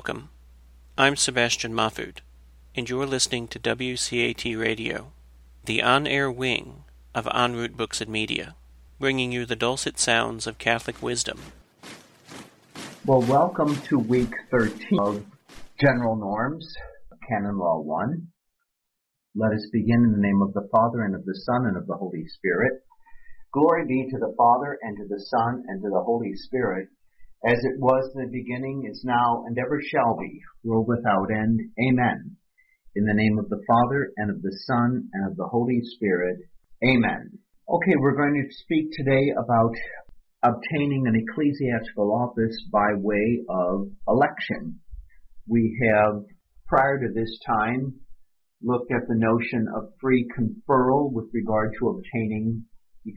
Welcome. I'm Sebastian Mahfood, and you're listening to WCAT Radio, the on air wing of En route Books and Media, bringing you the dulcet sounds of Catholic wisdom. Well, welcome to week 13 of General Norms, Canon Law 1. Let us begin in the name of the Father, and of the Son, and of the Holy Spirit. Glory be to the Father, and to the Son, and to the Holy Spirit, as it was in the beginning, is now, and ever shall be, world without end. Amen. In the name of the Father, and of the Son, and of the Holy Spirit. Amen. Okay, we're going to speak today about obtaining an ecclesiastical office by way of election. We have, prior to this time, looked at the notion of free conferral with regard to obtaining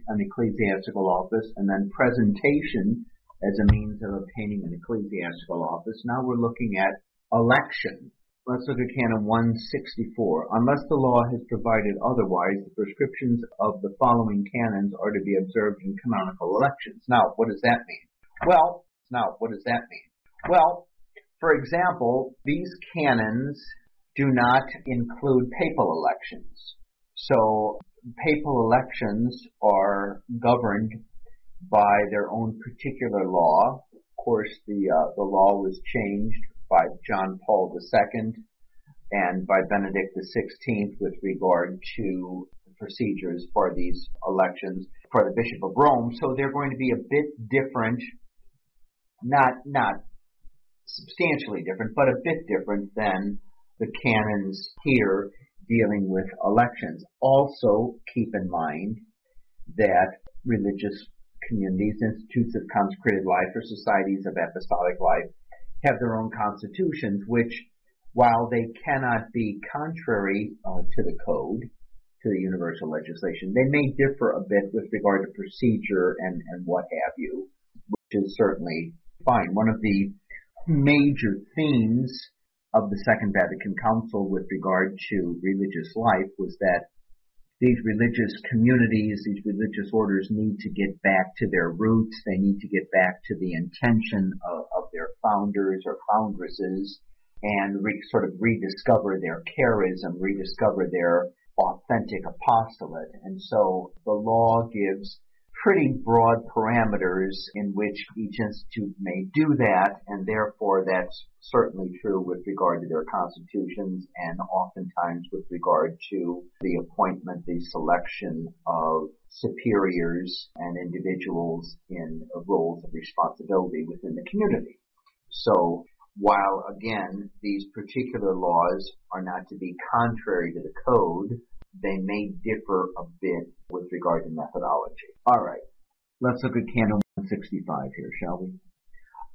an ecclesiastical office, and then presentation as a means of obtaining an ecclesiastical office. Now we're looking at election. Let's look at Canon 164. Unless the law has provided otherwise, the prescriptions of the following canons are to be observed in canonical elections. Now, what does that mean? Well, now, what does that mean? Well, for example, these canons do not include papal elections. So, papal elections are governed by their own particular law. Of course, the uh, the law was changed by John Paul II and by Benedict XVI with regard to procedures for these elections for the Bishop of Rome. So they're going to be a bit different, not not substantially different, but a bit different than the canons here dealing with elections. Also, keep in mind that religious communities, institutes of consecrated life, or societies of apostolic life have their own constitutions, which, while they cannot be contrary uh, to the code, to the universal legislation, they may differ a bit with regard to procedure and, and what have you, which is certainly fine. One of the major themes of the Second Vatican Council with regard to religious life was that these religious communities, these religious orders need to get back to their roots. They need to get back to the intention of, of their founders or foundresses and re, sort of rediscover their charism, rediscover their authentic apostolate. And so the law gives pretty broad parameters in which each institute may do that, and therefore that's certainly true with regard to their constitutions and oftentimes with regard to the appointment, the selection of superiors and individuals in roles of responsibility within the community. So while again, these particular laws are not to be contrary to the code, they may differ a bit with regard to methodology. All right, let's look at Canon 165 here, shall we?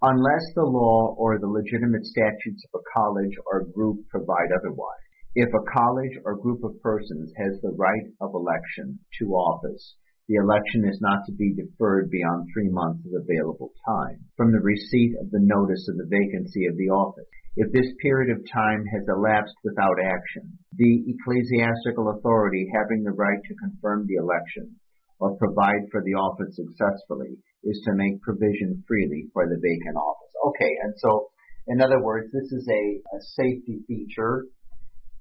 Unless the law or the legitimate statutes of a college or group provide otherwise, if a college or group of persons has the right of election to office, the election is not to be deferred beyond three months of available time from the receipt of the notice of the vacancy of the office. If this period of time has elapsed without action, the ecclesiastical authority having the right to confirm the election or provide for the office successfully is to make provision freely for the vacant office. Okay, and so in other words, this is a, a safety feature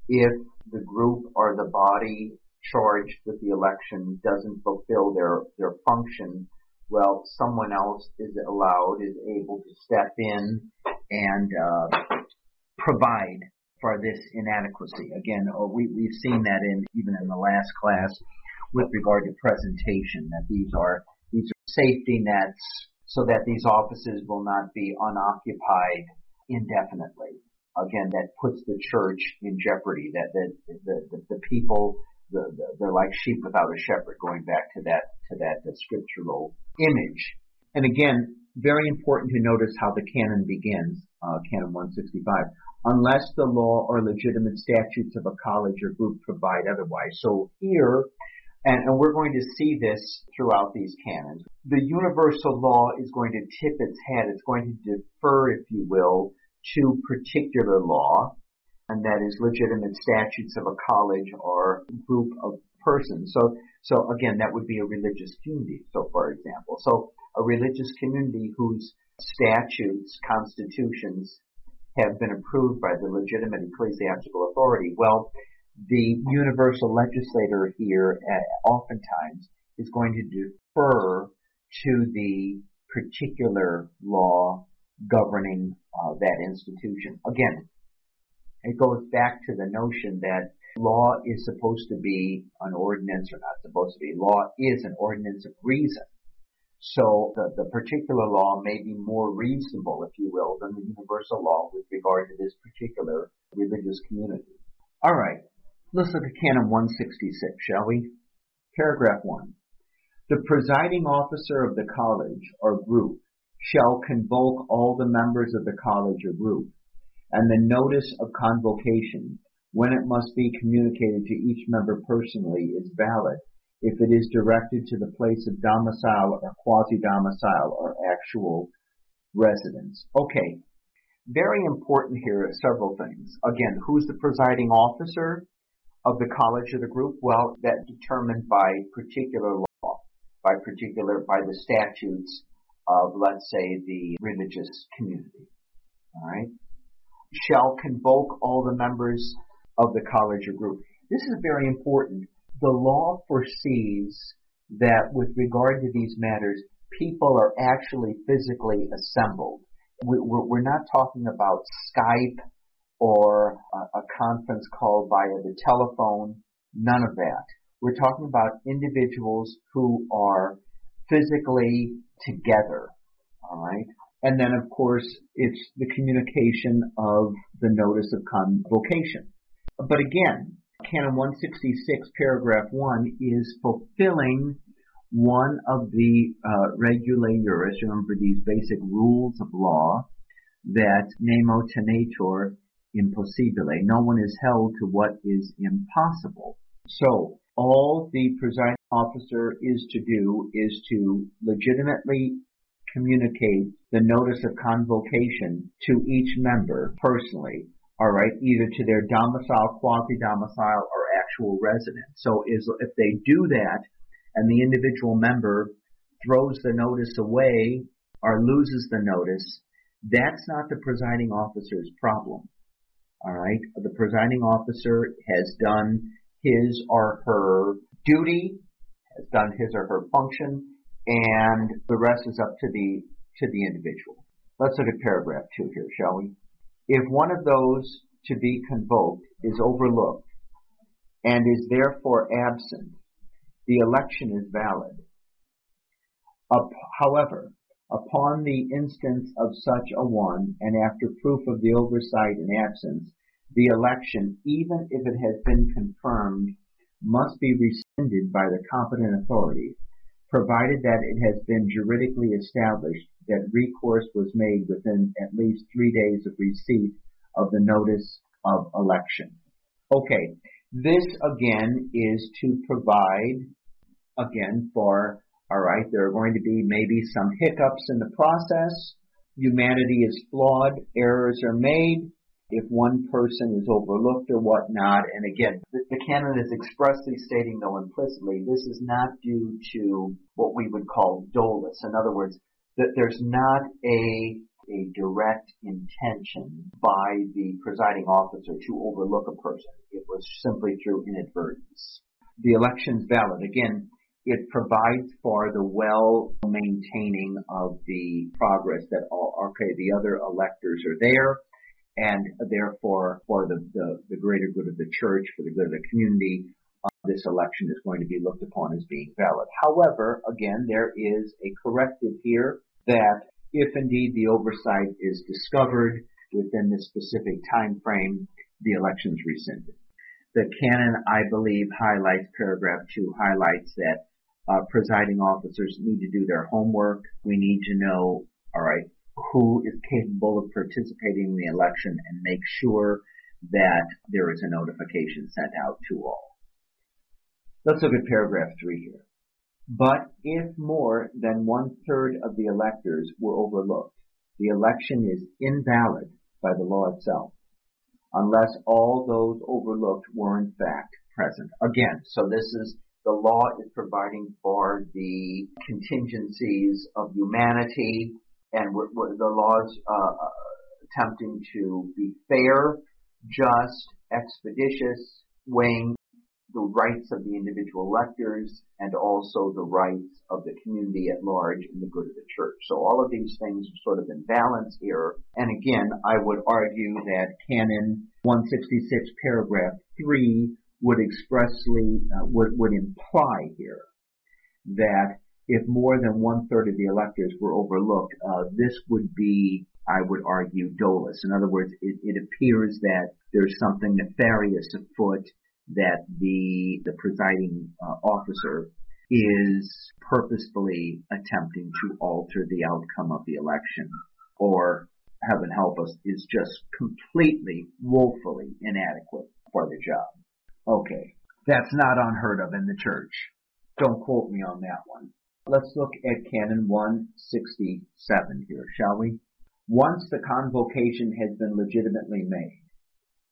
if the group or the body charged with the election doesn't fulfill their, their function, well, someone else is allowed, is able to step in and uh, provide for this inadequacy. Again, uh, we, we've seen that in even in the last class with regard to presentation, that these are these are safety nets so that these offices will not be unoccupied indefinitely. Again, that puts the church in jeopardy. That the the, the, the people the, the, they're like sheep without a shepherd. Going back to that to that, that scriptural image. And again, very important to notice how the canon begins, uh, Canon 165 unless the law or legitimate statutes of a college or group provide otherwise. So here, and, and, we're going to see this throughout these canons, the universal law is going to tip its head. It's going to defer, if you will, to particular law, and that is legitimate statutes of a college or group of persons. So, so again, that would be a religious community. So, for example, so a religious community whose statutes, constitutions, have been approved by the legitimate ecclesiastical authority. Well, the universal legislator here uh, oftentimes is going to defer to the particular law governing uh, that institution. Again, it goes back to the notion that law is supposed to be an ordinance or not supposed to be. Law is an ordinance of reason. So the, the particular law may be more reasonable, if you will, than the universal law with regard to this particular religious community. All right, let's look at Canon 166, shall we? Paragraph 1. The presiding officer of the college or group shall convoke all the members of the college or group, and the notice of convocation, when it must be communicated to each member personally, is valid if it is directed to the place of domicile or quasi-domicile or actual residence. Okay, very important here are several things. Again, who's the presiding officer of the college or the group? Well, that's determined by particular law, by particular, by the statutes of, let's say, the religious community. Alright? Shall convoke all the members of the college or group. This is very important the law foresees that with regard to these matters, people are actually physically assembled. We're not talking about Skype or a conference call via the telephone, none of that. We're talking about individuals who are physically together, alright? And then of course, it's the communication of the notice of convocation. But again, Canon 166, paragraph 1, is fulfilling one of the uh, juris, remember these basic rules of law, that nemo tenetur impossibile. No one is held to what is impossible. So, all the presiding officer is to do is to legitimately communicate the notice of convocation to each member personally all right, either to their domicile, quasi-domicile, or actual residence. So is, if they do that, and the individual member throws the notice away or loses the notice, that's not the presiding officer's problem. All right, the presiding officer has done his or her duty, has done his or her function, and the rest is up to the to the individual. Let's look at paragraph two here, shall we? If one of those to be convoked is overlooked and is therefore absent, the election is valid. Up, however, upon the instance of such a one, and after proof of the oversight and absence, the election, even if it has been confirmed, must be rescinded by the competent authority, provided that it has been juridically established that recourse was made within at least three days of receipt of the notice of election. Okay, this again is to provide, again, for, alright, there are going to be maybe some hiccups in the process. Humanity is flawed, errors are made, if one person is overlooked or whatnot. And again, the, the canon is expressly stating, though implicitly, this is not due to what we would call dolus. In other words, that there's not a a direct intention by the presiding officer to overlook a person. It was simply through inadvertence. The election's valid. Again, it provides for the well maintaining of the progress that all, okay, the other electors are there, and therefore for the, the, the greater good of the church, for the good of the community, uh, this election is going to be looked upon as being valid. However, again, there is a corrective here that if indeed the oversight is discovered within this specific time frame, the election is rescinded. The canon, I believe, highlights paragraph two, highlights that uh, presiding officers need to do their homework. We need to know, all right, who is capable of participating in the election and make sure that there is a notification sent out to all. Let's look at paragraph three here. But if more than one-third of the electors were overlooked, the election is invalid by the law itself, unless all those overlooked were in fact present. Again, so this is the law is providing for the contingencies of humanity, and we're, we're, the laws uh, attempting to be fair, just, expeditious, weighing the rights of the individual electors and also the rights of the community at large and the good of the church. So all of these things are sort of in balance here. And again, I would argue that Canon 166 paragraph 3 would expressly, uh, would, would imply here that if more than one third of the electors were overlooked, uh, this would be, I would argue, dolus. In other words, it, it appears that there's something nefarious afoot that the the presiding uh, officer is purposefully attempting to alter the outcome of the election, or heaven help us, is just completely, woefully inadequate for the job. Okay, that's not unheard of in the church. Don't quote me on that one. Let's look at Canon 167 here, shall we? Once the convocation has been legitimately made,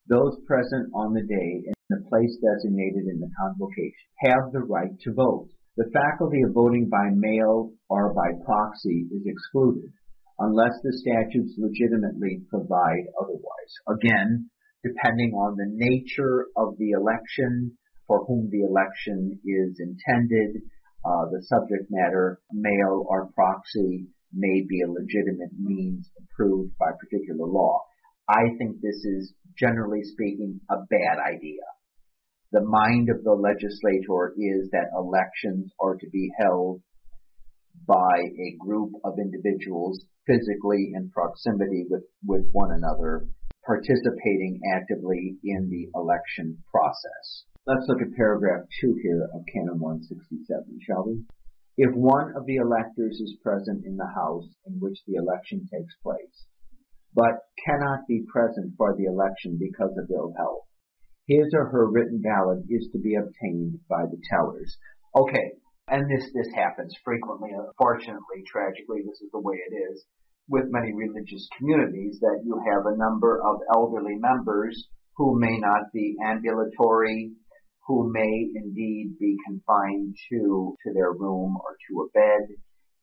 those present on the day in the place designated in the convocation have the right to vote. The faculty of voting by mail or by proxy is excluded unless the statutes legitimately provide otherwise. Again, depending on the nature of the election, for whom the election is intended, uh, the subject matter, mail or proxy, may be a legitimate means approved by particular law. I think this is, generally speaking, a bad idea. The mind of the legislator is that elections are to be held by a group of individuals physically in proximity with, with one another, participating actively in the election process. Let's look at paragraph 2 here of Canon 167, shall we? If one of the electors is present in the house in which the election takes place, but cannot be present for the election because of ill health. His or her written ballot is to be obtained by the tellers. Okay, and this, this happens frequently, unfortunately, tragically, this is the way it is, with many religious communities, that you have a number of elderly members who may not be ambulatory, who may indeed be confined to, to their room or to a bed,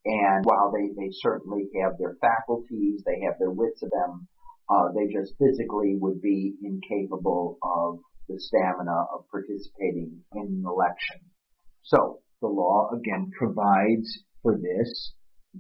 and while they, they certainly have their faculties, they have their wits of them, uh, they just physically would be incapable of the stamina of participating in an election. So the law again provides for this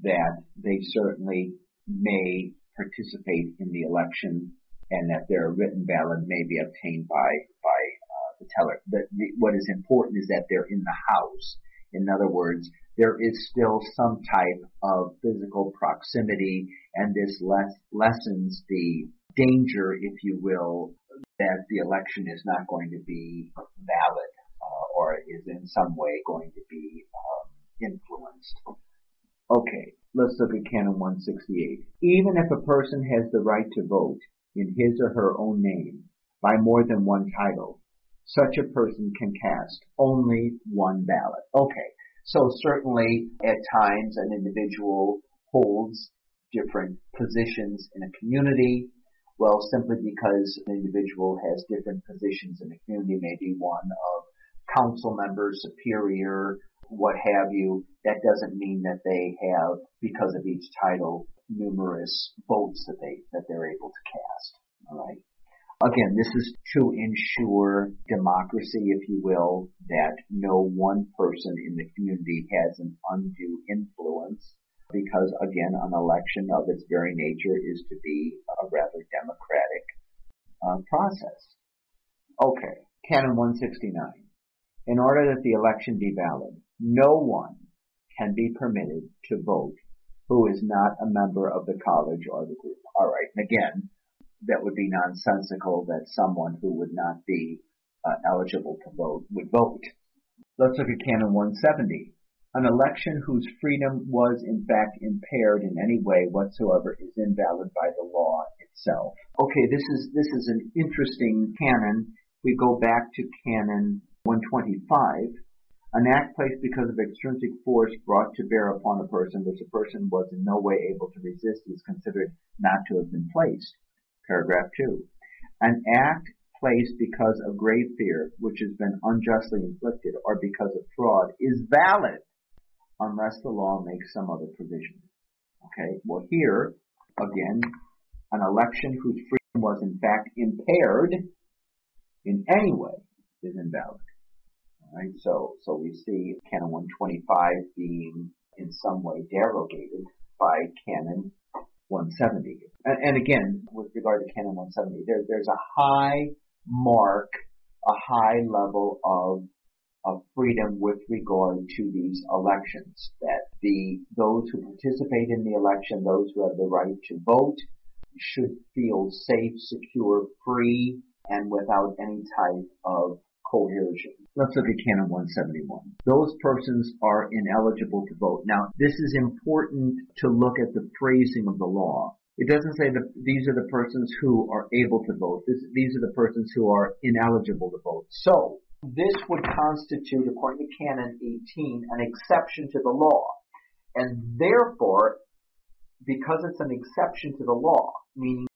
that they certainly may participate in the election and that their written ballot may be obtained by by uh, the teller. But the, what is important is that they're in the house. In other words, there is still some type of physical proximity and this less, lessens the danger, if you will, that the election is not going to be valid uh, or is in some way going to be um, influenced. Okay, let's look at Canon 168. Even if a person has the right to vote in his or her own name by more than one title, such a person can cast only one ballot. Okay, so certainly at times an individual holds different positions in a community. Well, simply because an individual has different positions in the community, maybe one of council member, superior, what have you, that doesn't mean that they have, because of each title, numerous votes that they, that they're able to cast. Alright. Again, this is to ensure democracy, if you will, that no one person in the community has an undue influence because again, an election of its very nature is to be a rather democratic uh, process. Okay, Canon 169. In order that the election be valid, no one can be permitted to vote who is not a member of the college or the group. Alright, and again, that would be nonsensical that someone who would not be uh, eligible to vote would vote. Let's look at Canon 170. An election whose freedom was in fact impaired in any way whatsoever is invalid by the law itself. Okay, this is this is an interesting canon. We go back to canon 125. An act placed because of extrinsic force brought to bear upon a person which a person was in no way able to resist is considered not to have been placed. Paragraph 2. An act placed because of grave fear, which has been unjustly inflicted, or because of fraud, is valid unless the law makes some other provision. Okay, well here, again, an election whose freedom was in fact impaired in any way is invalid. Right? So, so we see Canon 125 being in some way derogated by Canon 170. And, and again, with regard to Canon 170, there, there's a high mark, a high level of of freedom with regard to these elections. That the those who participate in the election, those who have the right to vote, should feel safe, secure, free, and without any type of coercion. Let's look at Canon 171. Those persons are ineligible to vote. Now, this is important to look at the phrasing of the law. It doesn't say that these are the persons who are able to vote. This, these are the persons who are ineligible to vote. So, this would constitute, according to Canon 18, an exception to the law. And therefore, because it's an exception to the law, meaning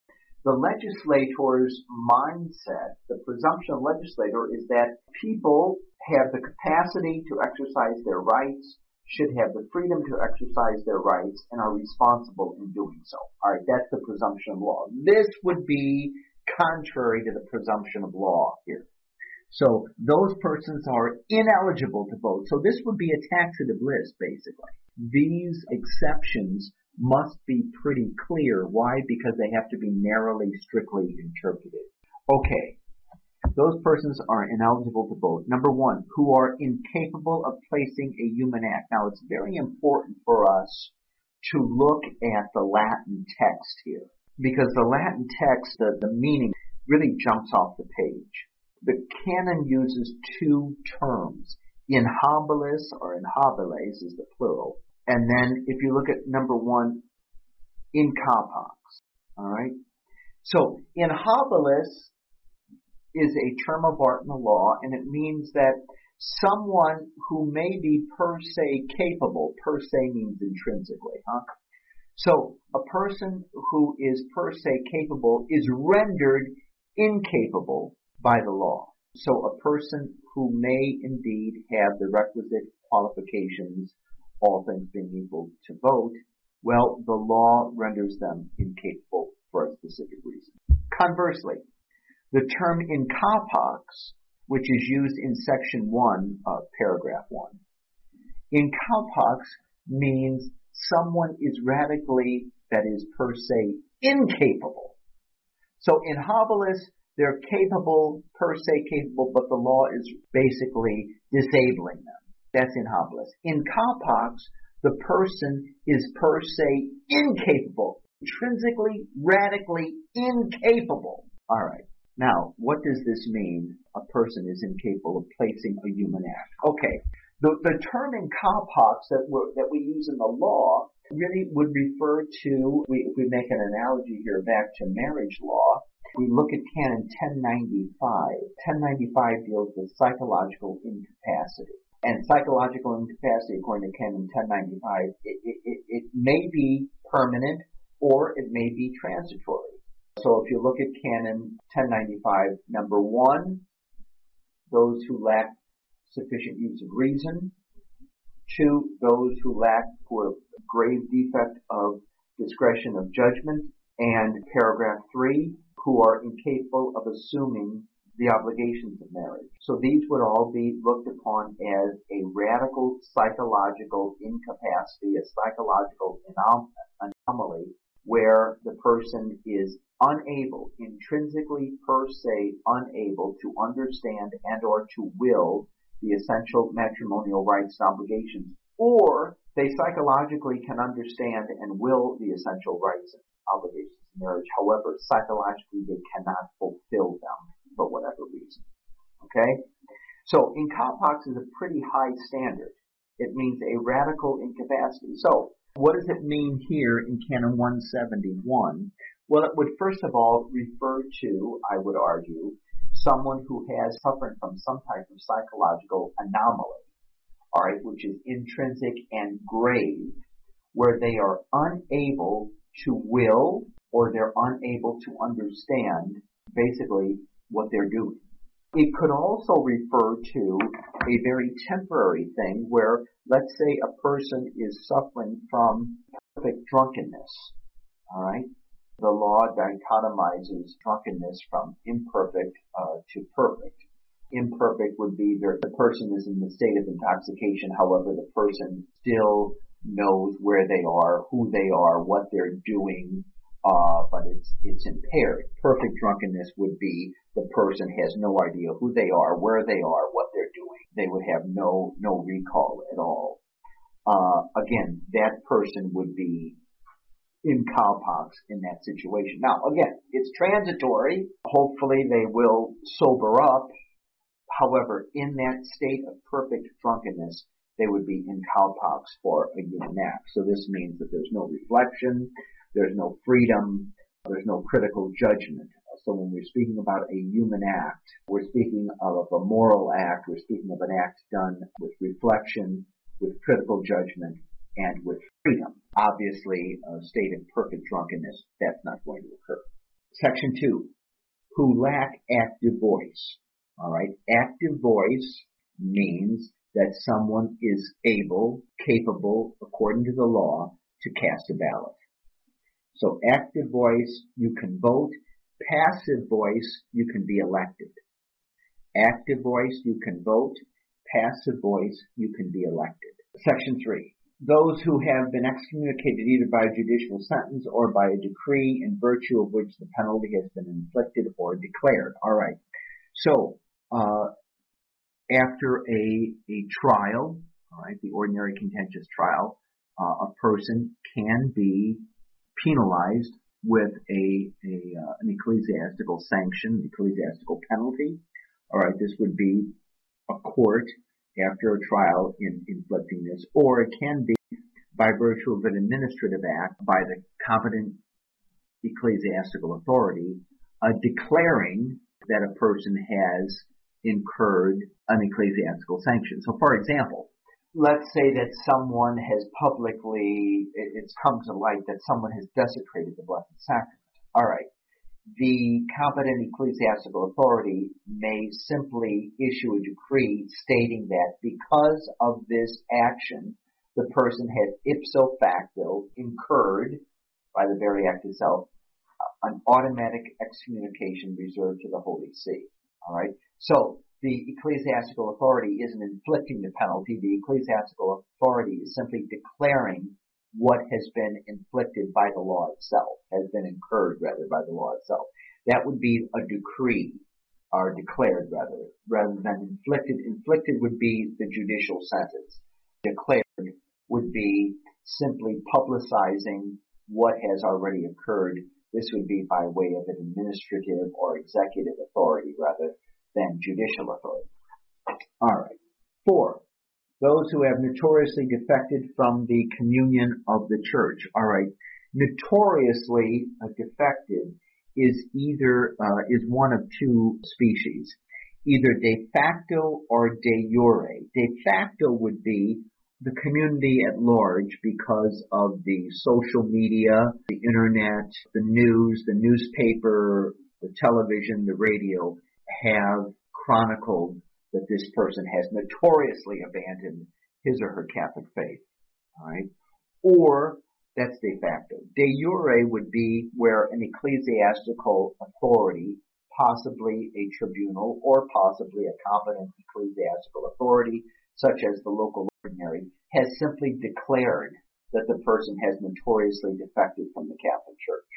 the legislator's mindset, the presumption of legislator is that people have the capacity to exercise their rights, should have the freedom to exercise their rights, and are responsible in doing so. Alright, that's the presumption of law. This would be contrary to the presumption of law here. So those persons are ineligible to vote. So this would be a taxative list, basically. These exceptions must be pretty clear. Why? Because they have to be narrowly, strictly interpreted. Okay. Those persons are ineligible to vote. Number one, who are incapable of placing a human act. Now it's very important for us to look at the Latin text here. Because the Latin text, the, the meaning really jumps off the page. The canon uses two terms. In habilis or in habiles is the plural and then if you look at number one, in capax. Alright? So, in habilis is a term of art in the law, and it means that someone who may be per se capable, per se means intrinsically, huh? So, a person who is per se capable is rendered incapable by the law. So, a person who may indeed have the requisite qualifications all things being equal, to vote, well, the law renders them incapable for a specific reason. Conversely, the term in capax, which is used in section 1 of paragraph 1, in capax means someone is radically, that is per se, incapable. So in habilis, they're capable, per se capable, but the law is basically disabling them. That's in habilis. In capax, the person is per se incapable, intrinsically, radically incapable. All right. Now, what does this mean? A person is incapable of placing a human act. Okay. The, the term in capax that, that we use in the law really would refer to, we, we make an analogy here back to marriage law. We look at Canon 1095. 1095 deals with psychological incapacity and psychological incapacity, according to Canon 1095, it, it, it may be permanent or it may be transitory. So if you look at Canon 1095, number one, those who lack sufficient use of reason. Two, those who lack for grave defect of discretion of judgment. And paragraph three, who are incapable of assuming the obligations of marriage. So these would all be looked upon as a radical psychological incapacity, a psychological anom- anomaly where the person is unable, intrinsically per se unable to understand and or to will the essential matrimonial rights and obligations, or they psychologically can understand and will the essential rights and obligations marriage. However, psychologically they cannot fulfill them for whatever reason. Okay? So incapax is a pretty high standard. It means a radical incapacity. So what does it mean here in Canon 171? Well, it would first of all refer to, I would argue, someone who has suffering from some type of psychological anomaly, alright, which is intrinsic and grave, where they are unable to will or they're unable to understand basically what they're doing. It could also refer to a very temporary thing where, let's say, a person is suffering from perfect drunkenness, all right, the law dichotomizes drunkenness from imperfect uh, to perfect. Imperfect would be the, the person is in the state of intoxication, however, the person still knows where they are, who they are, what they're doing, uh, but it's it's impaired. Perfect drunkenness would be the person has no idea who they are, where they are, what they're doing. They would have no no recall at all. Uh, again, that person would be in capax in that situation. Now, again, it's transitory. Hopefully, they will sober up. However, in that state of perfect drunkenness, they would be in capax for a human act. So this means that there's no reflection, there's no freedom, there's no critical judgment. So when we're speaking about a human act, we're speaking of a moral act, we're speaking of an act done with reflection, with critical judgment, and with freedom. Obviously, a state of perfect drunkenness, that's not going to occur. Section two, who lack active voice. Alright, active voice means that someone is able, capable, according to the law, to cast a ballot. So active voice, you can vote. Passive voice, you can be elected. Active voice, you can vote. Passive voice, you can be elected. Section 3. Those who have been excommunicated either by a judicial sentence or by a decree in virtue of which the penalty has been inflicted or declared. Alright. So, uh, after a, a trial, alright, the ordinary contentious trial, uh, a person can be penalized with a, a uh, an ecclesiastical sanction, an ecclesiastical penalty. All right, this would be a court after a trial in inflicting this, or it can be by virtue of an administrative act by the competent ecclesiastical authority, uh, declaring that a person has incurred an ecclesiastical sanction. So, for example, let's say that someone has publicly, it's come to light that someone has desecrated the Blessed Sacrament. Alright. The competent ecclesiastical authority may simply issue a decree stating that because of this action, the person has ipso facto incurred, by the very act itself, an automatic excommunication reserved to the Holy See. Alright? So, the ecclesiastical authority isn't inflicting the penalty. The ecclesiastical authority is simply declaring what has been inflicted by the law itself, has been incurred rather by the law itself. That would be a decree, or declared rather, rather than inflicted. Inflicted would be the judicial sentence. Declared would be simply publicizing what has already occurred. This would be by way of an administrative or executive authority rather than judicial authority. Alright. Four, those who have notoriously defected from the communion of the church. Alright. Notoriously defected is either, uh, is one of two species. Either de facto or de jure. De facto would be the community at large because of the social media, the internet, the news, the newspaper, the television, the radio have chronicled that this person has notoriously abandoned his or her Catholic faith. Alright? Or that's de facto. De jure would be where an ecclesiastical authority, possibly a tribunal or possibly a competent ecclesiastical authority, such as the local ordinary, has simply declared that the person has notoriously defected from the Catholic Church.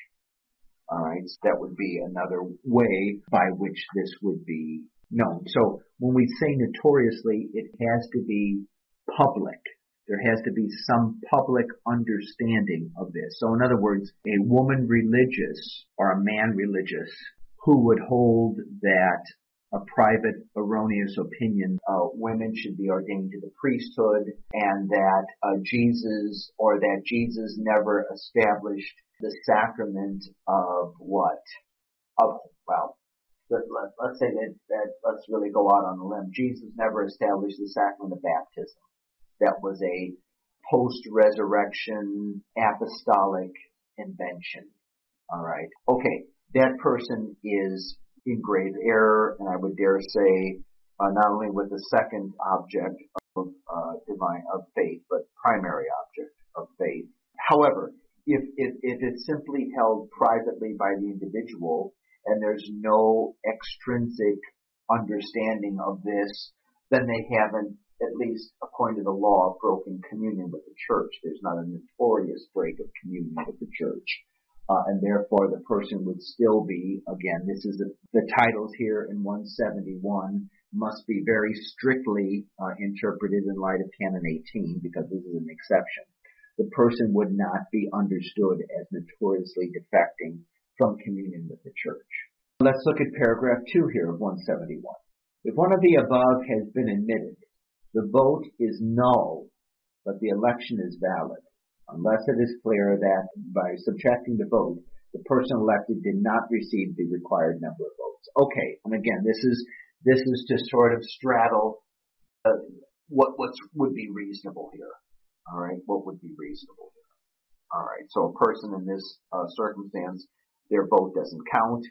Alright, so that would be another way by which this would be known. So when we say notoriously, it has to be public. There has to be some public understanding of this. So in other words, a woman religious or a man religious who would hold that a private erroneous opinion women should be ordained to the priesthood and that uh, Jesus or that Jesus never established the sacrament of what? Of, well, let, us say that, that, let's really go out on a limb. Jesus never established the sacrament of baptism. That was a post-resurrection apostolic invention. Alright. Okay. That person is in grave error, and I would dare say, uh, not only with the second object of uh, divine of faith, but primary object of faith. However, if, if, if it's simply held privately by the individual and there's no extrinsic understanding of this, then they haven't, at least according to the law, broken communion with the church. There's not a notorious break of communion with the church. Uh, and therefore the person would still be, again, this is the, the titles here in 171 must be very strictly uh, interpreted in light of Canon 18 because this is an exception. The person would not be understood as notoriously defecting from communion with the church. Let's look at paragraph 2 here of 171. If one of the above has been admitted, the vote is null, but the election is valid unless it is clear that by subtracting the vote, the person elected did not receive the required number of votes. Okay, and again, this is this is to sort of straddle uh, what what would be reasonable here. All right, what would be reasonable? All right, so a person in this uh, circumstance, their vote doesn't count.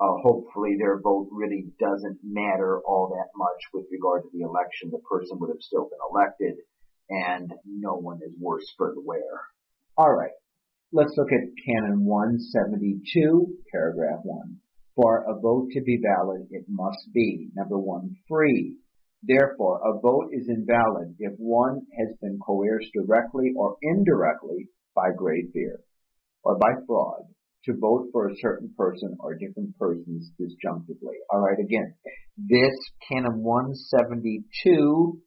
Uh, hopefully, their vote really doesn't matter all that much with regard to the election. The person would have still been elected and no one is worse for the wear. Alright, let's look at Canon 172, paragraph 1. For a vote to be valid, it must be, number one, free. Therefore, a vote is invalid if one has been coerced directly or indirectly by great fear or by fraud to vote for a certain person or different persons disjunctively. Alright, again, this Canon 172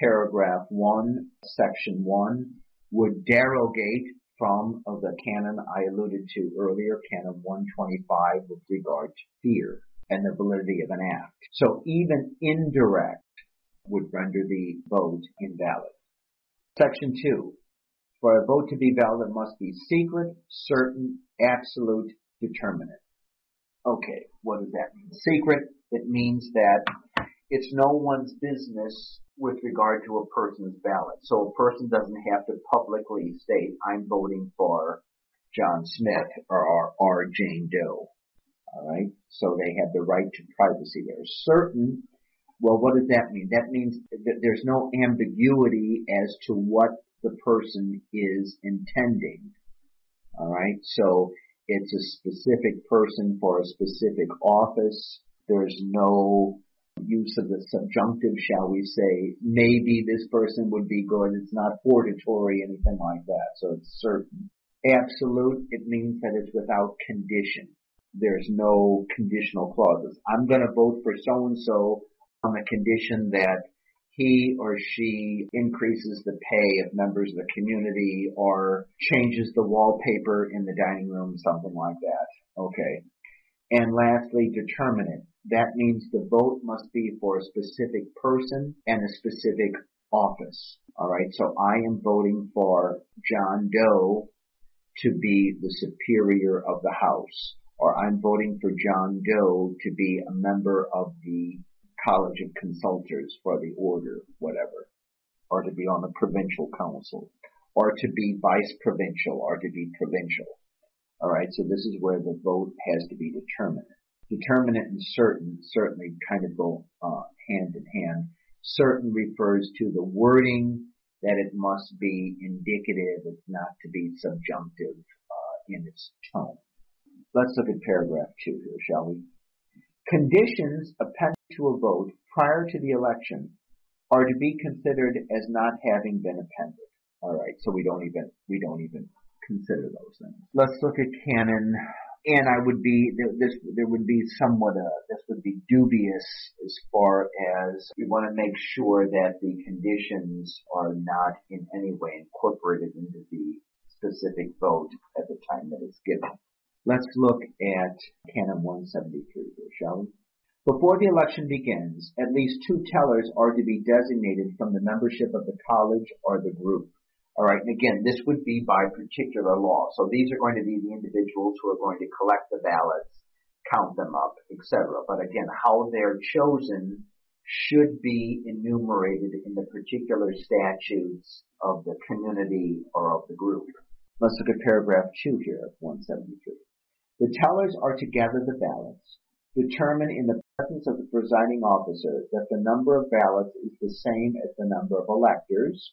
paragraph 1, section 1, would derogate from the canon I alluded to earlier, canon 125 with regard to fear and the validity of an act. So even indirect would render the vote invalid. Section 2. For a vote to be valid, it must be secret, certain, absolute, determinate. Okay, what does that mean? Secret, it means that it's no one's business with regard to a person's ballot. So a person doesn't have to publicly state, I'm voting for John Smith or, or Jane Doe. Alright? So they have the right to privacy there. Certain, well, what does that mean? That means that there's no ambiguity as to what the person is intending. Alright? So it's a specific person for a specific office. There's no use of the subjunctive, shall we say, maybe this person would be good. It's not hortatory, anything like that. So it's certain. Absolute, it means that it's without condition. There's no conditional clauses. I'm going to vote for so and so on the condition that he or she increases the pay of members of the community or changes the wallpaper in the dining room, something like that. Okay. And lastly, determinate. That means the vote must be for a specific person and a specific office. Alright, so I am voting for John Doe to be the superior of the House. Or I'm voting for John Doe to be a member of the College of Consultors for the order, whatever. Or to be on the provincial council. Or to be vice provincial or to be provincial. Alright, so this is where the vote has to be determined. Determinate and certain certainly kind of go uh, hand in hand. Certain refers to the wording that it must be indicative, not to be subjunctive uh, in its tone. Let's look at paragraph two here, shall we? Conditions appended to a vote prior to the election are to be considered as not having been appended. All right, so we don't even we don't even consider those things. Let's look at canon, and I would be this. There would be somewhat a this would be dubious as far as we want to make sure that the conditions are not in any way incorporated into the specific vote at the time that it's given. Let's look at Canon 173 here, shall we? Before the election begins, at least two tellers are to be designated from the membership of the college or the group. All right, and again, this would be by particular law. So these are going to be the individuals who are going to collect the ballots, count them up, etc. But again, how they're chosen should be enumerated in the particular statutes of the community or of the group. Let's look at paragraph 2 here of 173. The tellers are to gather the ballots, determine in the presence of the presiding officer that the number of ballots is the same as the number of electors,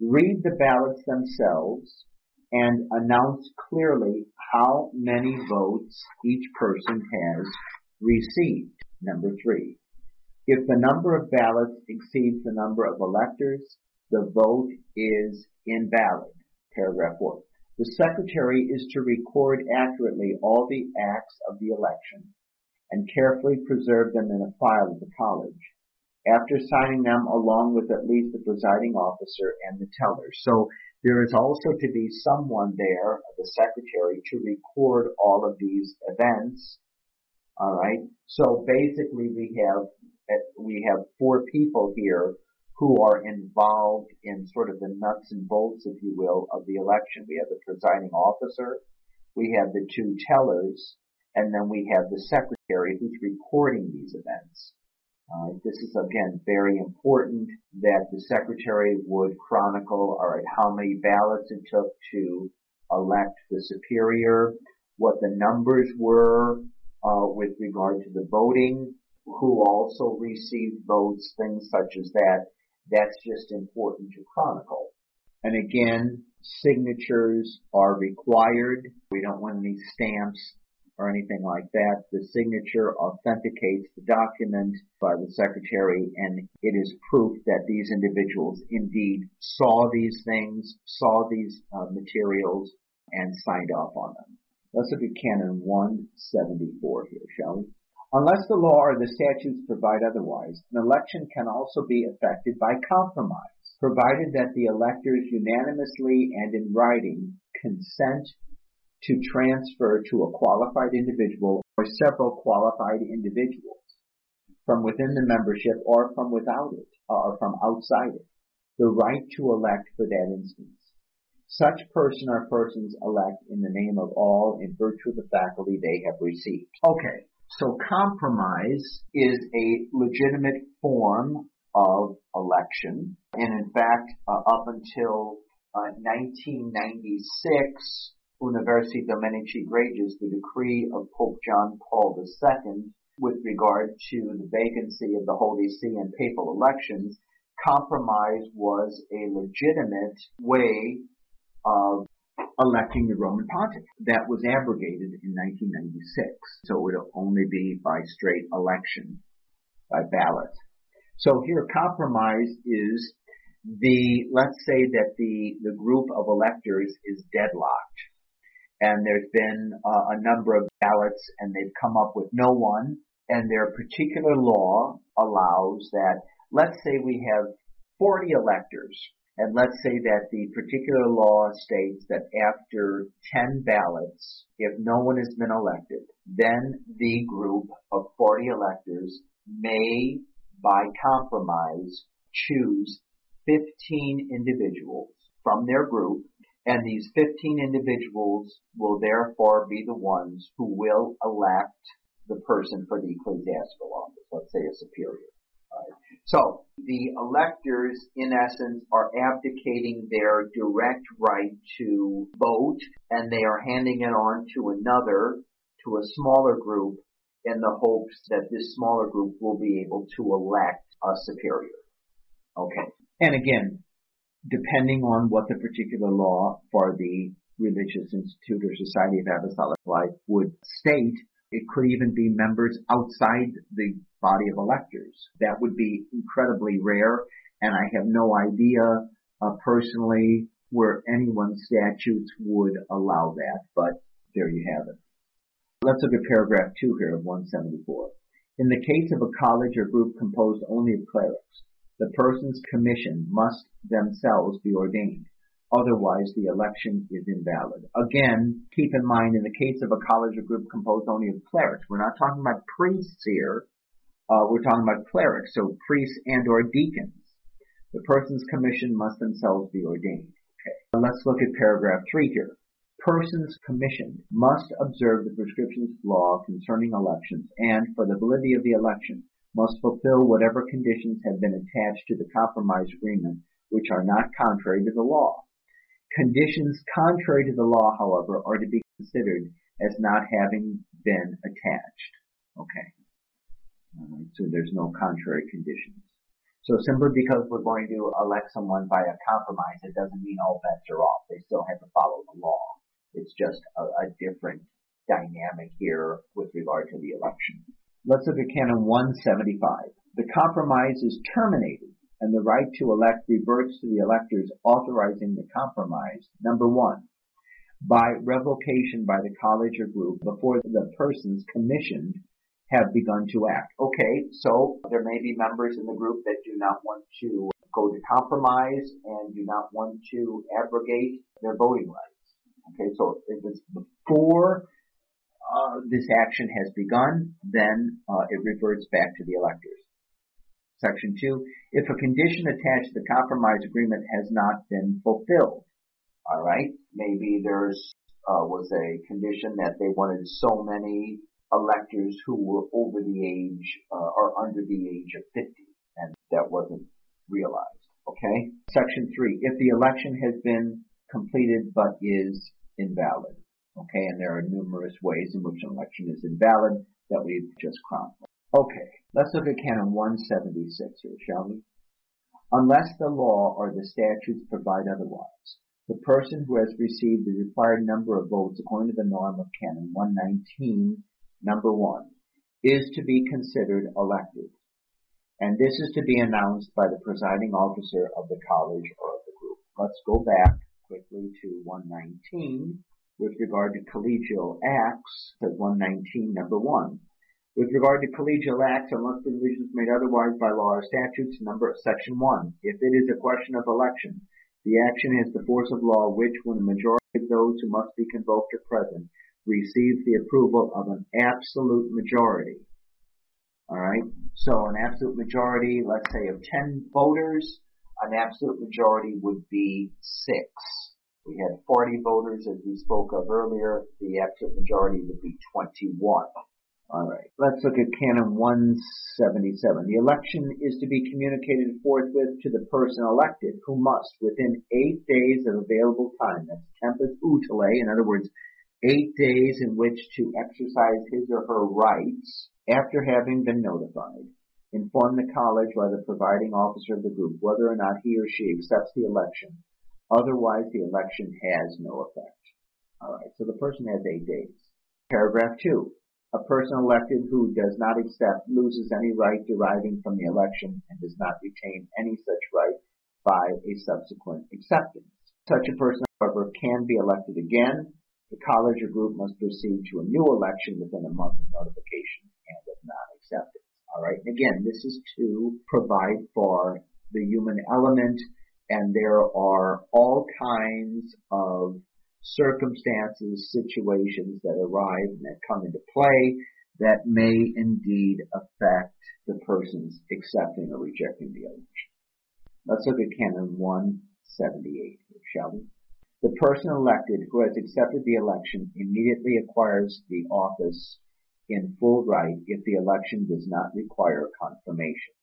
read the ballots themselves, and announce clearly how many votes each person has received. Number three, if the number of ballots exceeds the number of electors, the vote is invalid. Paragraph 4. The secretary is to record accurately all the acts of the election and carefully preserve them in a file of the college after signing them along with at least the presiding officer and the teller. So there is also to be someone there, the secretary, to record all of these events. All right. So basically, we have eh, we have four people here who are involved in sort of the nuts and bolts, if you will, of the election. We have the presiding officer, we have the two tellers, and then we have the secretary who's recording these events. Uh, this is again very important that the secretary would chronicle, all right, how many ballots it took to elect the superior, what the numbers were uh, with regard to the voting, who also received votes, things such as that. That's just important to chronicle. And again, signatures are required. We don't want any stamps or anything like that. The signature authenticates the document by the secretary and it is proof that these individuals indeed saw these things, saw these uh, materials, and signed off on them. Let's look at Canon 174 here, shall we? Unless the law or the statutes provide otherwise, an election can also be effected by compromise, provided that the electors unanimously and in writing consent to transfer to a qualified individual or several qualified individuals from within the membership or from without it or from outside it the right to elect for that instance. Such person or persons elect in the name of all in virtue of the faculty they have received. Okay, so compromise is a legitimate form of election. And in fact, uh, up until uh, 1996, Universi Dominici Gregis, the decree of Pope John Paul II with regard to the vacancy of the Holy See and papal elections, compromise was a legitimate way of electing the Roman pontiff. That was abrogated in 1996, so it would only be by straight election, by ballot. So here compromise is the, let's say that the, the group of electors is deadlocked and there's been uh, a number of ballots and they've come up with no one. And their particular law allows that let's say we have 40 electors and let's say that the particular law states that after 10 ballots, if no one has been elected, then the group of 40 electors may, by compromise, choose 15 individuals from their group and these 15 individuals will therefore be the ones who will elect the person for the ecclesiastical office, let's say a superior. Right? So the electors, in essence, are abdicating their direct right to vote, and they are handing it on to another, to a smaller group, in the hopes that this smaller group will be able to elect a superior. Okay. And again, depending on what the particular law for the religious institute or society of apostolic life would state, it could even be members outside the body of electors. That would be incredibly rare, and I have no idea uh, personally where anyone's statutes would allow that, but there you have it. Let's look at paragraph 2 here of 174. In the case of a college or group composed only of clerics, the persons commissioned must themselves be ordained. Otherwise, the election is invalid. Again, keep in mind in the case of a college or group composed only of clerics, we're not talking about priests here. Uh, we're talking about clerics, so priests and or deacons. The persons commissioned must themselves be ordained. Okay. Let's look at paragraph three here. Persons commissioned must observe the prescriptions law concerning elections and, for the validity of the election, must fulfill whatever conditions have been attached to the compromise agreement which are not contrary to the law. Conditions contrary to the law, however, are to be considered as not having been attached. Okay. so there's no contrary conditions. So simply because we're going to elect someone by a compromise, it doesn't mean all bets are off. They still have to follow the law. It's just a, a different dynamic here with regard to the election. Let's look at Canon 175. The compromise is terminated and the right to elect reverts to the electors authorizing the compromise. Number one, by revocation by the college or group before the persons commissioned have begun to act. Okay, so there may be members in the group that do not want to go to compromise and do not want to abrogate their voting rights. Okay, so it's before uh, this action has begun, then uh, it reverts back to the electors. Section 2, if a condition attached to the compromise agreement has not been fulfilled, all right, maybe there's uh, was a condition that they wanted so many electors who were over the age uh, or under the age of 50, and that wasn't realized. Okay. Section three: If the election has been completed but is invalid. Okay, and there are numerous ways in which an election is invalid that we've just chronicled. Okay, let's look at Canon 176 here, shall we? Unless the law or the statutes provide otherwise, the person who has received the required number of votes according to the norm of Canon 119 number one, is to be considered elected. And this is to be announced by the presiding officer of the college or of the group. Let's go back quickly to 119 with regard to collegial acts, says 119 number one. With regard to collegial acts, unless provisions made otherwise by law or statutes, number section one. If it is a question of election, the action has the force of law which, when a majority of those who must be convoked are present, receives the approval of an absolute majority. Alright, so an absolute majority, let's say of 10 voters, an absolute majority would be 6. We had 40 voters as we spoke of earlier, the absolute majority would be 21. Alright, let's look at Canon 177. The election is to be communicated forthwith to the person elected, who must, within eight days of available time, that's tempus utile, in other words, eight days in which to exercise his or her rights after having been notified. Inform the college by the providing officer of the group whether or not he or she accepts the election. Otherwise, the election has no effect. Alright, so the person has eight days. Paragraph 2. A person elected who does not accept loses any right deriving from the election and does not retain any such right by a subsequent acceptance. Such a person, however, can be elected again the college or group must proceed to a new election within a month of notification and of non-acceptance. All right. And again, this is to provide for the human element, and there are all kinds of circumstances, situations that arrive and that come into play that may indeed affect the person's accepting or rejecting the election. Let's look at Canon 178, shall we? The person elected who has accepted the election immediately acquires the office in full right if the election does not require confirmation.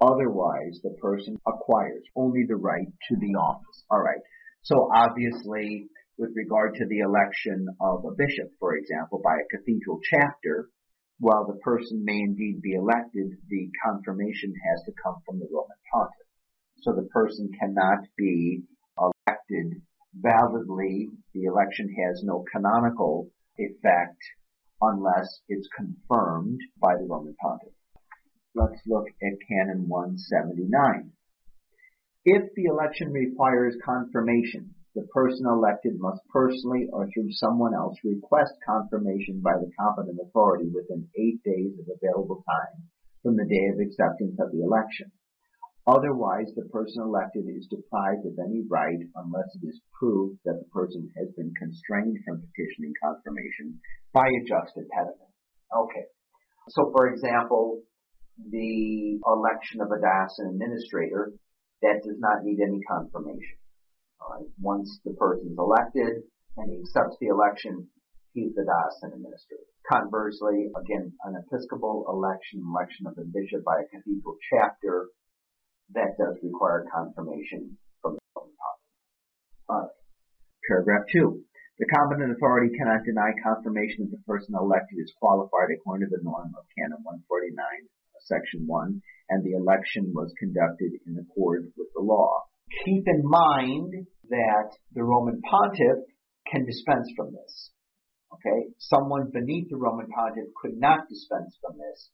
Otherwise, the person acquires only the right to the office. Alright. So obviously, with regard to the election of a bishop, for example, by a cathedral chapter, while the person may indeed be elected, the confirmation has to come from the Roman pontiff. So the person cannot be elected validly, the election has no canonical effect unless it's confirmed by the Roman Pontiff. Let's look at Canon 179. If the election requires confirmation, the person elected must personally or through someone else request confirmation by the competent authority within eight days of available time from the day of acceptance of the election. Otherwise, the person elected is deprived of any right unless it is proved that the person has been constrained from petitioning confirmation by a just impediment. Okay. So, for example, the election of a diocesan administrator, that does not need any confirmation. Once the person is elected and he accepts the election, he's the diocesan administrator. Conversely, again, an episcopal election, election of a bishop by a cathedral chapter, that does require confirmation from the Roman Pontiff. paragraph 2. The competent authority cannot deny confirmation if the person elected is qualified according to the norm of Canon 149, section 1, and the election was conducted in accord with the law. Keep in mind that the Roman pontiff can dispense from this. Okay? Someone beneath the Roman pontiff could not dispense from this,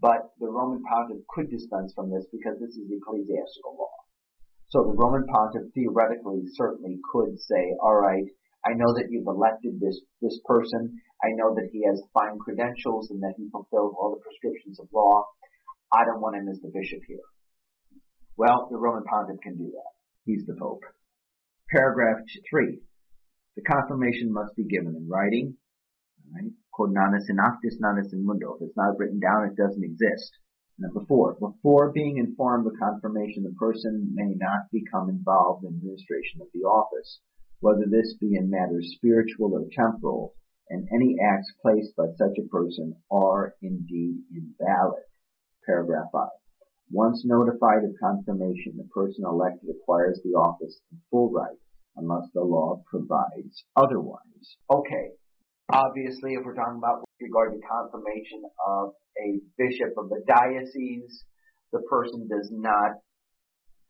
but the Roman pontiff could dispense from this because this is ecclesiastical law. So the Roman pontiff theoretically certainly could say, all right, I know that you've elected this, this person. I know that he has fine credentials and that he fulfills all the prescriptions of law. I don't want him as the bishop here. Well, the Roman pontiff can do that. He's the pope. Paragraph three. The confirmation must be given in writing. Right? Quod in actis nanis in mundo. If it's not written down, it doesn't exist. Number four, before being informed of confirmation, the person may not become involved in administration of the office, whether this be in matters spiritual or temporal, and any acts placed by such a person are indeed invalid. Paragraph 5. Once notified of confirmation, the person elected acquires the office in full right, unless the law provides otherwise. Okay, Obviously, if we're talking about with regard to confirmation of a bishop of the diocese, the person does not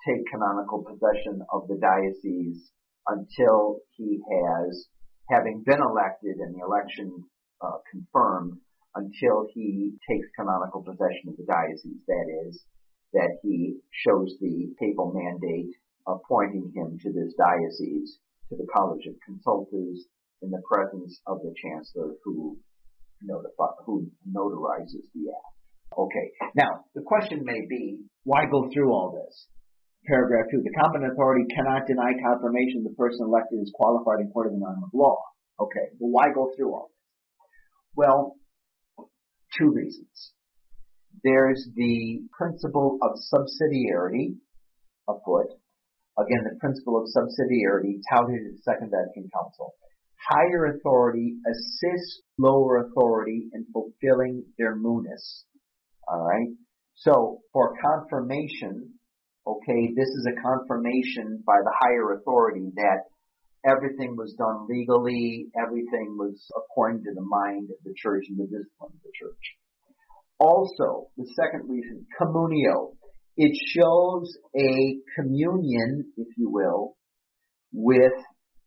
take canonical possession of the diocese until he has, having been elected and the election uh, confirmed, until he takes canonical possession of the diocese. That is, that he shows the papal mandate appointing him to this diocese, to the College of Consultors, in the presence of the chancellor who notify, who notarizes the act. Okay. Now, the question may be, why go through all this? Paragraph 2. The competent authority cannot deny confirmation the person elected is qualified in court of the norm of law. Okay. Well, why go through all this? Well, two reasons. There's the principle of subsidiarity afoot. Again, the principle of subsidiarity touted in the Second Vatican Council higher authority assists lower authority in fulfilling their munus. Alright? So, for confirmation, okay, this is a confirmation by the higher authority that everything was done legally, everything was according to the mind of the church and the discipline of the church. Also, the second reason, communio. It shows a communion, if you will, with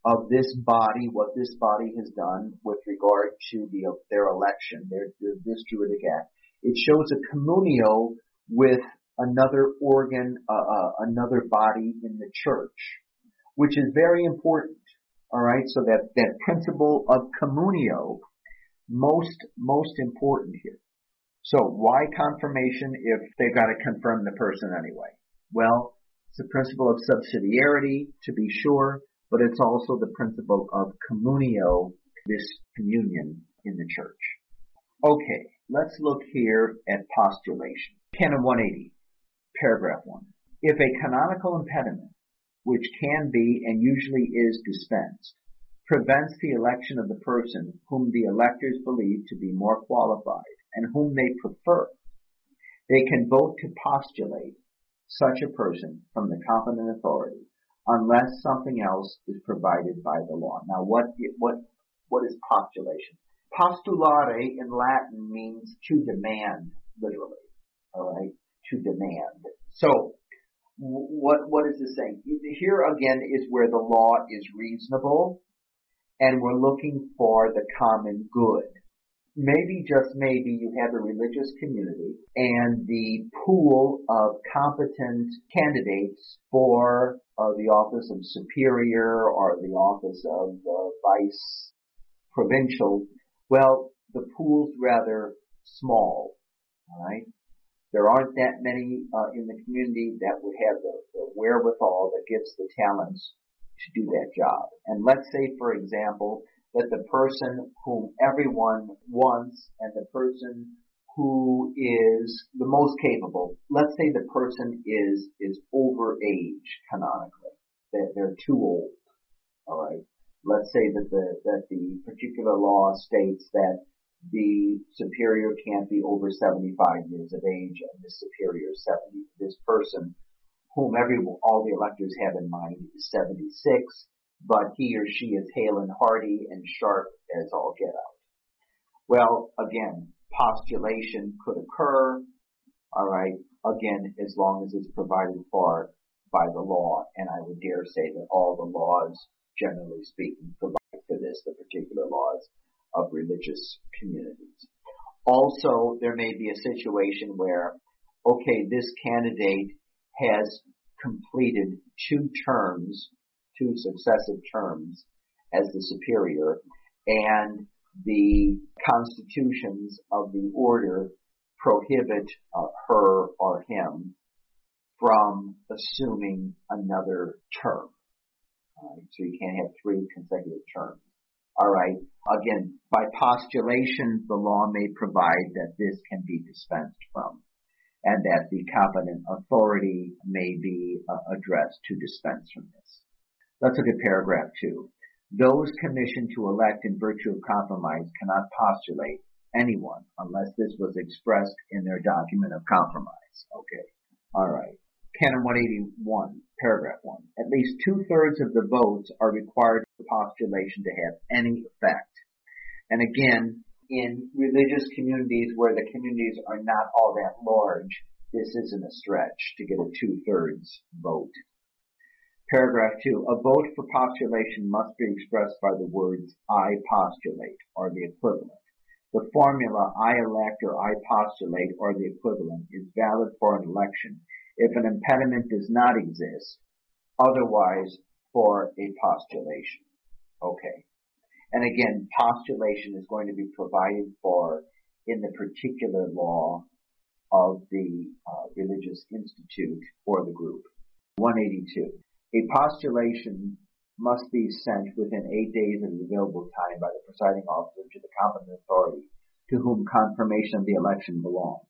of this body, what this body has done with regard to the, their election, their, this Juridic Act. It shows a communio with another organ, uh, uh, another body in the church, which is very important. All right, so that that principle of communio, most most important here. So why confirmation if they've got to confirm the person anyway? Well, it's the principle of subsidiarity to be sure, but it's also the principle of communio, this communion in the church. Okay, let's look here at postulation. Canon 180, paragraph 1. If a canonical impediment, which can be and usually is dispensed, prevents the election of the person whom the electors believe to be more qualified and whom they prefer, they can vote to postulate such a person from the competent authority unless something else is provided by the law. Now, what what what is postulation? Postulare in Latin means to demand, literally. All right, to demand. So, what what is this saying? Here again is where the law is reasonable, and we're looking for the common good maybe just maybe you have a religious community and the pool of competent candidates for uh, the office of superior or the office of uh, vice provincial, well, the pool's rather small, right? There aren't that many uh, in the community that would have the, the wherewithal that gives the talents to do that job. And let's say, for example, that the person whom everyone wants and the person who is the most capable, let's say the person is, is over age canonically. They're, they're too old. Alright. Let's say that the, that the particular law states that the superior can't be over 75 years of age and the superior 70. This person whom every, all the electors have in mind is 76 but he or she is hale and hearty and sharp as all get out. Well, again, postulation could occur, alright, again, as long as it's provided for by the law, and I would dare say that all the laws, generally speaking, provide for this, the particular laws of religious communities. Also, there may be a situation where, okay, this candidate has completed two terms, two successive terms as the superior, and the constitutions of the order prohibit uh, her or him from assuming another term. Right? So you can't have three consecutive terms. All right. Again, by postulation, the law may provide that this can be dispensed from and that the competent authority may be uh, addressed to dispense from this. Let's look at paragraph two. Those commissioned to elect in virtue of compromise cannot postulate anyone unless this was expressed in their document of compromise. Okay. All right. Canon 181, paragraph 1. At least two thirds of the votes are required for postulation to have any effect. And again, in religious communities where the communities are not all that large, this isn't a stretch to get a two thirds vote. Paragraph 2. A vote for postulation must be expressed by the words I postulate or the equivalent. The formula I elect or I postulate or the equivalent is valid for an election if an impediment does not exist, otherwise for a postulation. Okay. And again, postulation is going to be provided for in the particular law of the uh, religious institute or the group. 182. A postulation must be sent within eight days of the available time by the presiding officer to the competent authority to whom confirmation of the election belongs,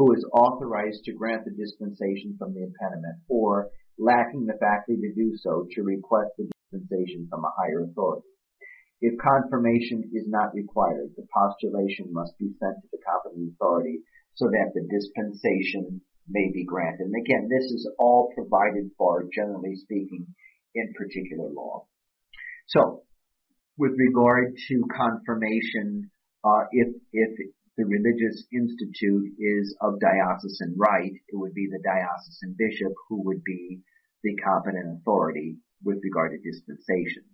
who is authorized to grant the dispensation from the impediment, or, lacking the faculty to do so, to request the dispensation from a higher authority. If confirmation is not required, the postulation must be sent to the competent authority so that the dispensation may be granted. And again, this is all provided for, generally speaking, in particular law. So, with regard to confirmation, uh, if if the religious institute is of diocesan right, it would be the diocesan bishop who would be the competent authority with regard to dispensations.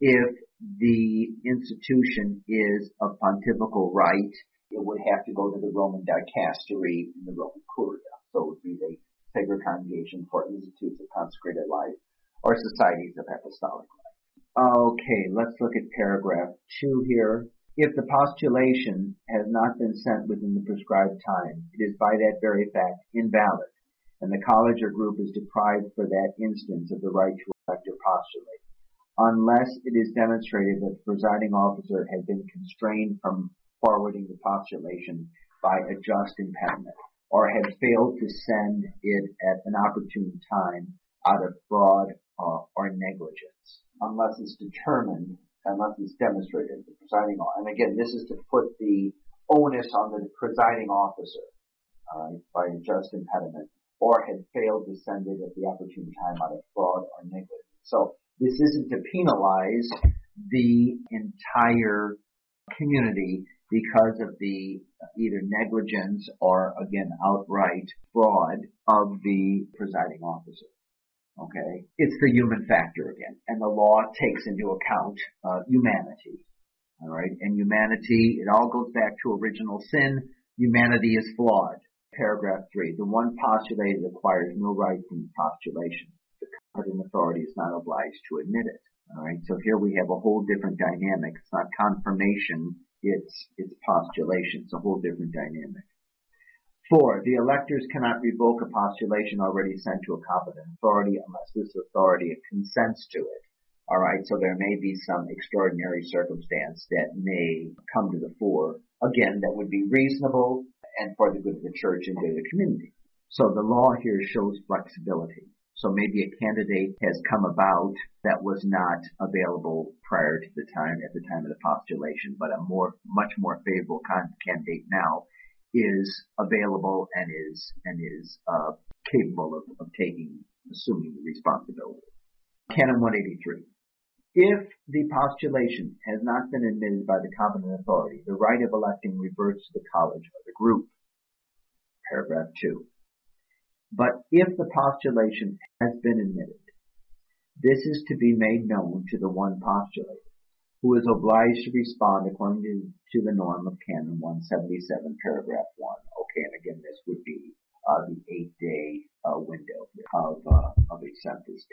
If the institution is of pontifical right, it would have to go to the Roman dicastery in the Roman Curia. So it would be the Sacred Congregation for Institutes of Consecrated Life or societies of apostolic life. Okay, let's look at paragraph two here. If the postulation has not been sent within the prescribed time, it is by that very fact invalid, and the college or group is deprived for that instance of the right to elect or postulate, unless it is demonstrated that the presiding officer had been constrained from forwarding the postulation by a just impediment, or had failed to send it at an opportune time out of fraud uh, or negligence, unless it's determined, unless it's demonstrated, the presiding. And again, this is to put the onus on the presiding officer uh, by just impediment, or had failed to send it at the opportune time out of fraud or negligence. So this isn't to penalize the entire community because of the either negligence or again outright fraud of the presiding officer. Okay, it's the human factor again, and the law takes into account uh, humanity. All right, and humanity, it all goes back to original sin. Humanity is flawed. Paragraph three: the one postulated acquires no right from the postulation. The competent authority is not obliged to admit it. All right, so here we have a whole different dynamic. It's not confirmation; it's it's postulation. It's a whole different dynamic. Four, the electors cannot revoke a postulation already sent to a competent authority unless this authority consents to it. All right, so there may be some extraordinary circumstance that may come to the fore. Again, that would be reasonable and for the good of the church and good of the community. So the law here shows flexibility. So maybe a candidate has come about that was not available prior to the time, at the time of the postulation, but a more, much more favorable candidate now is available and is and is uh, capable of, of taking assuming the responsibility. Canon 183. If the postulation has not been admitted by the competent authority, the right of electing reverts to the college or the group. Paragraph 2. But if the postulation has been admitted, this is to be made known to the one postulator, who is obliged to respond according to, to the norm of Canon 177, paragraph 1. Okay, and again, this would be uh, the eight-day uh, window of, uh, of.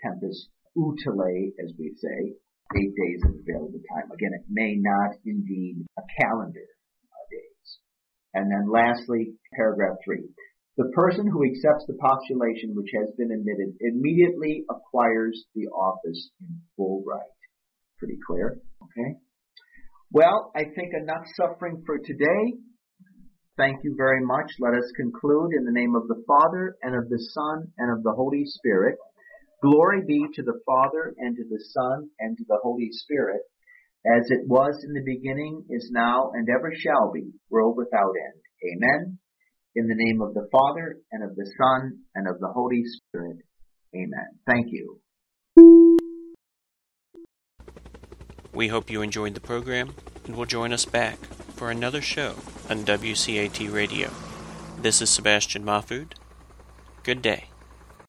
Tempus utile, as we say, eight days of available time. Again, it may not indeed a calendar uh, days. And then lastly, paragraph 3. The person who accepts the postulation which has been admitted immediately acquires the office in full right. Pretty clear? Okay? Well, I think enough suffering for today. Thank you very much. Let us conclude in the name of the Father, and of the Son, and of the Holy Spirit. Glory be to the Father, and to the Son, and to the Holy Spirit, as it was in the beginning, is now, and ever shall be, world without end. Amen. In the name of the Father, and of the Son, and of the Holy Spirit. Amen. Thank you. We hope you enjoyed the program and will join us back for another show on WCAT Radio. This is Sebastian Mahfood. Good day.